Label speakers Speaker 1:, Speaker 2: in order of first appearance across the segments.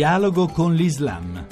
Speaker 1: Dialogo con l'Islam.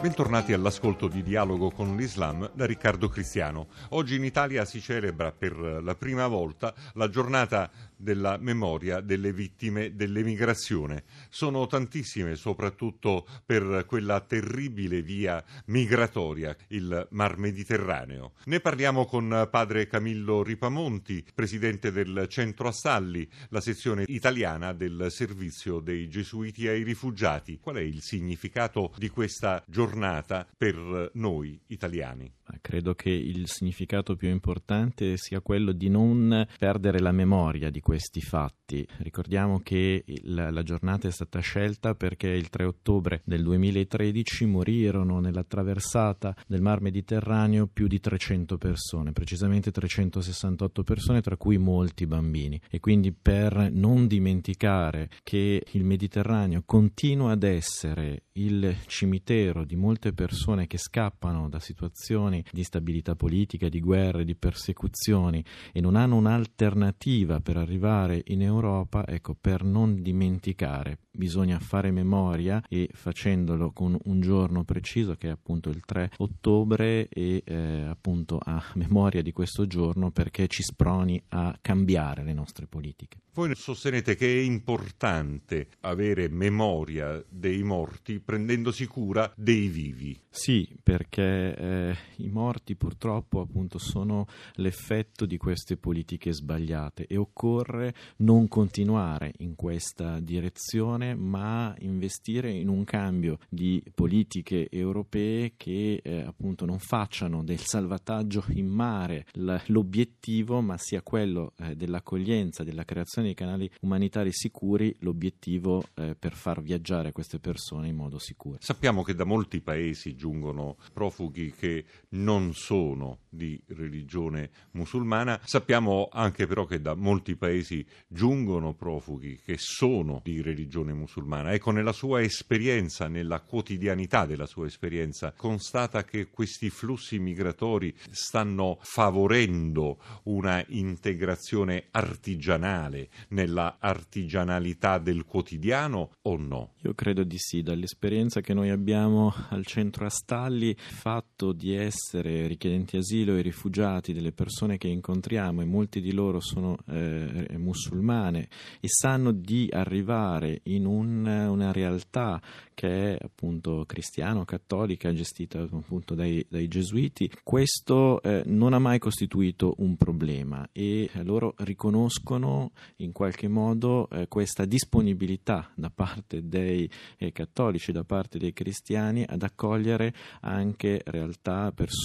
Speaker 2: Bentornati all'ascolto di Dialogo con l'Islam da Riccardo Cristiano. Oggi in Italia si celebra per la prima volta la giornata della memoria delle vittime dell'emigrazione. Sono tantissime, soprattutto per quella terribile via migratoria, il Mar Mediterraneo. Ne parliamo con padre Camillo Ripamonti, presidente del Centro Astalli, la sezione italiana del servizio dei Gesuiti ai rifugiati. Qual è il significato di questa giornata per noi italiani?
Speaker 3: Credo che il significato più importante sia quello di non perdere la memoria di questi fatti. Ricordiamo che la, la giornata è stata scelta perché il 3 ottobre del 2013 morirono nella traversata del Mar Mediterraneo più di 300 persone, precisamente 368 persone, tra cui molti bambini. E quindi per non dimenticare che il Mediterraneo continua ad essere il cimitero di molte persone che scappano da situazioni di instabilità politica, di guerre, di persecuzioni e non hanno un'alternativa per arrivare in Europa, ecco, per non dimenticare bisogna fare memoria e facendolo con un giorno preciso che è appunto il 3 ottobre e eh, appunto a memoria di questo giorno perché ci sproni a cambiare le nostre politiche.
Speaker 2: Voi sostenete che è importante avere memoria dei morti prendendosi cura dei vivi.
Speaker 3: Sì, perché eh, i morti purtroppo appunto sono l'effetto di queste politiche sbagliate e occorre non continuare in questa direzione ma investire in un cambio di politiche europee che eh, appunto non facciano del salvataggio in mare l'obiettivo ma sia quello eh, dell'accoglienza, della creazione dei canali umanitari sicuri l'obiettivo eh, per far viaggiare queste persone in modo sicuro.
Speaker 2: Sappiamo che da molti paesi giungono profughi che non sono di religione musulmana, sappiamo anche però che da molti paesi giungono profughi che sono di religione musulmana. Ecco, nella sua esperienza, nella quotidianità della sua esperienza, constata che questi flussi migratori stanno favorendo una integrazione artigianale nella artigianalità del quotidiano o no?
Speaker 3: Io credo di sì, dall'esperienza che noi abbiamo al centro Astalli, fatto di essere richiedenti asilo e rifugiati, delle persone che incontriamo e molti di loro sono eh, musulmane e sanno di arrivare in un, una realtà che è appunto cristiano-cattolica gestita appunto dai, dai gesuiti, questo eh, non ha mai costituito un problema e loro riconoscono in qualche modo eh, questa disponibilità da parte dei eh, cattolici, da parte dei cristiani ad accogliere anche realtà, persone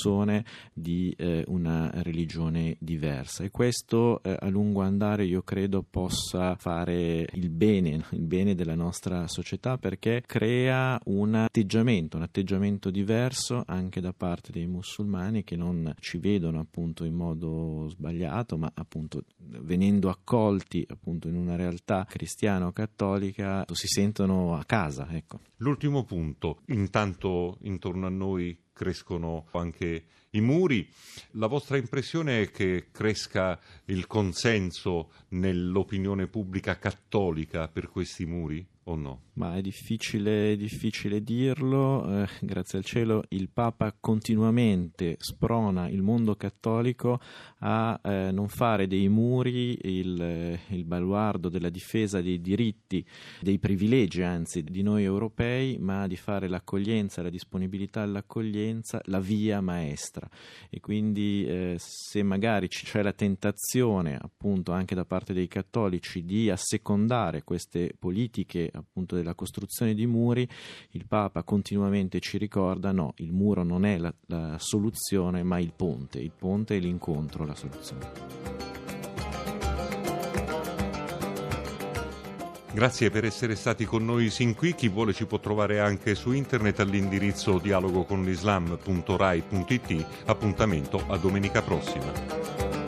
Speaker 3: di eh, una religione diversa e questo eh, a lungo andare io credo possa fare il bene, il bene della nostra società perché crea un atteggiamento, un atteggiamento diverso anche da parte dei musulmani che non ci vedono appunto in modo sbagliato ma appunto venendo accolti appunto in una realtà cristiano-cattolica si sentono a casa. Ecco.
Speaker 2: L'ultimo punto, intanto intorno a noi crescono anche i muri. La vostra impressione è che cresca il consenso nell'opinione pubblica cattolica per questi muri? o no?
Speaker 3: Ma è difficile, difficile dirlo, eh, grazie al cielo il Papa continuamente sprona il mondo cattolico a eh, non fare dei muri il, il, baluardo della difesa dei diritti, dei privilegi anzi di noi europei, ma di fare l'accoglienza, la disponibilità all'accoglienza la via maestra. E quindi eh, se magari c'è la tentazione appunto anche da parte dei cattolici di assecondare queste politiche appunto della costruzione di muri, il Papa continuamente ci ricorda no, il muro non è la, la soluzione ma il ponte, il ponte è l'incontro, la soluzione.
Speaker 2: Grazie per essere stati con noi sin qui. Chi vuole ci può trovare anche su internet all'indirizzo dialogoconlislam.rai.it. Appuntamento a domenica prossima.